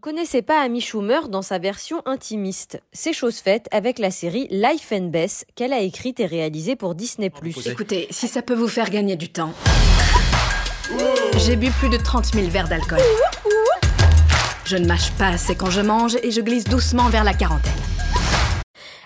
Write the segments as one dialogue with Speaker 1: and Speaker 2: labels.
Speaker 1: Connaissez pas Amy Schumer dans sa version intimiste. C'est chose faite avec la série Life and Bess qu'elle a écrite et réalisée pour Disney+.
Speaker 2: Écoutez, si ça peut vous faire gagner du temps. J'ai bu plus de 30 000 verres d'alcool. Je ne mâche pas assez quand je mange et je glisse doucement vers la quarantaine.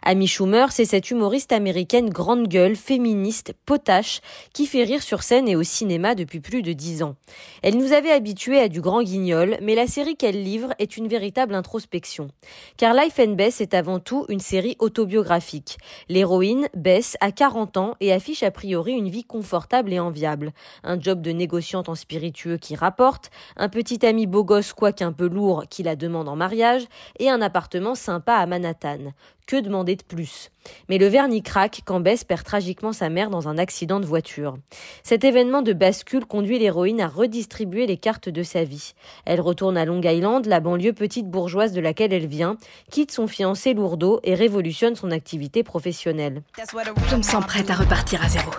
Speaker 1: Amy Schumer, c'est cette humoriste américaine grande gueule, féministe, potache, qui fait rire sur scène et au cinéma depuis plus de dix ans. Elle nous avait habitués à du grand guignol, mais la série qu'elle livre est une véritable introspection. Car Life and Bess est avant tout une série autobiographique. L'héroïne, Bess, a 40 ans et affiche a priori une vie confortable et enviable. Un job de négociante en spiritueux qui rapporte, un petit ami beau gosse quoique un peu lourd qui la demande en mariage, et un appartement sympa à Manhattan. Que demander de plus Mais le vernis craque quand Bess perd tragiquement sa mère dans un accident de voiture. Cet événement de bascule conduit l'héroïne à redistribuer les cartes de sa vie. Elle retourne à Long Island, la banlieue petite bourgeoise de laquelle elle vient, quitte son fiancé lourdeau et révolutionne son activité professionnelle.
Speaker 2: Je me sens prête à repartir à zéro.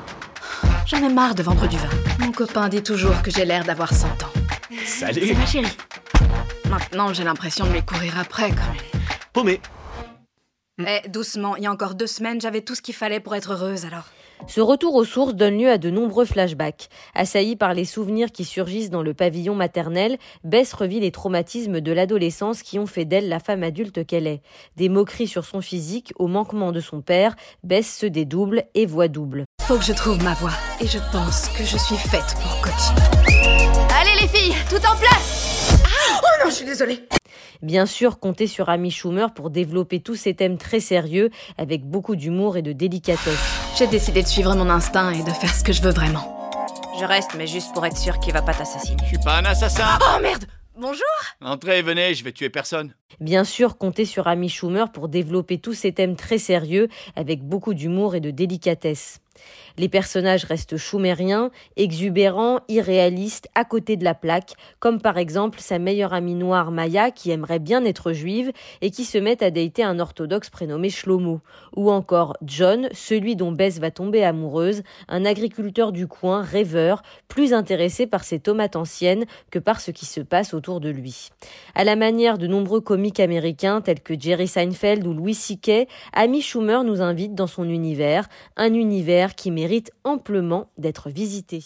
Speaker 2: J'en ai marre de vendre du vin. Mon copain dit toujours que j'ai l'air d'avoir 100 ans.
Speaker 3: Salut
Speaker 2: C'est ma chérie. Maintenant, j'ai l'impression de lui courir après comme une...
Speaker 3: Paumé
Speaker 2: Eh, doucement, il y a encore deux semaines, j'avais tout ce qu'il fallait pour être heureuse, alors...
Speaker 1: Ce retour aux sources donne lieu à de nombreux flashbacks. Assaillie par les souvenirs qui surgissent dans le pavillon maternel, Bess revit les traumatismes de l'adolescence qui ont fait d'elle la femme adulte qu'elle est. Des moqueries sur son physique, au manquement de son père, Bess se dédouble et voit double.
Speaker 2: Faut que je trouve ma voie. Et je pense que je suis faite pour coaching. Allez les filles, tout en place Oh non, je suis désolée
Speaker 1: Bien sûr, comptez sur Amy Schumer pour développer tous ces thèmes très sérieux, avec beaucoup d'humour et de délicatesse.
Speaker 2: J'ai décidé de suivre mon instinct et de faire ce que je veux vraiment.
Speaker 4: Je reste, mais juste pour être sûr qu'il va pas t'assassiner.
Speaker 3: Je suis pas un assassin
Speaker 2: Oh merde Bonjour
Speaker 3: Entrez, venez, je vais tuer personne.
Speaker 1: Bien sûr, comptez sur Amy Schumer pour développer tous ces thèmes très sérieux, avec beaucoup d'humour et de délicatesse. Les personnages restent schumériens, exubérants, irréalistes, à côté de la plaque, comme par exemple sa meilleure amie noire Maya qui aimerait bien être juive et qui se met à dater un orthodoxe prénommé Shlomo, ou encore John, celui dont Bess va tomber amoureuse, un agriculteur du coin, rêveur, plus intéressé par ses tomates anciennes que par ce qui se passe autour de lui. À la manière de nombreux comiques américains tels que Jerry Seinfeld ou Louis C.K., Amy Schumer nous invite dans son univers, un univers qui mérite amplement d'être visité.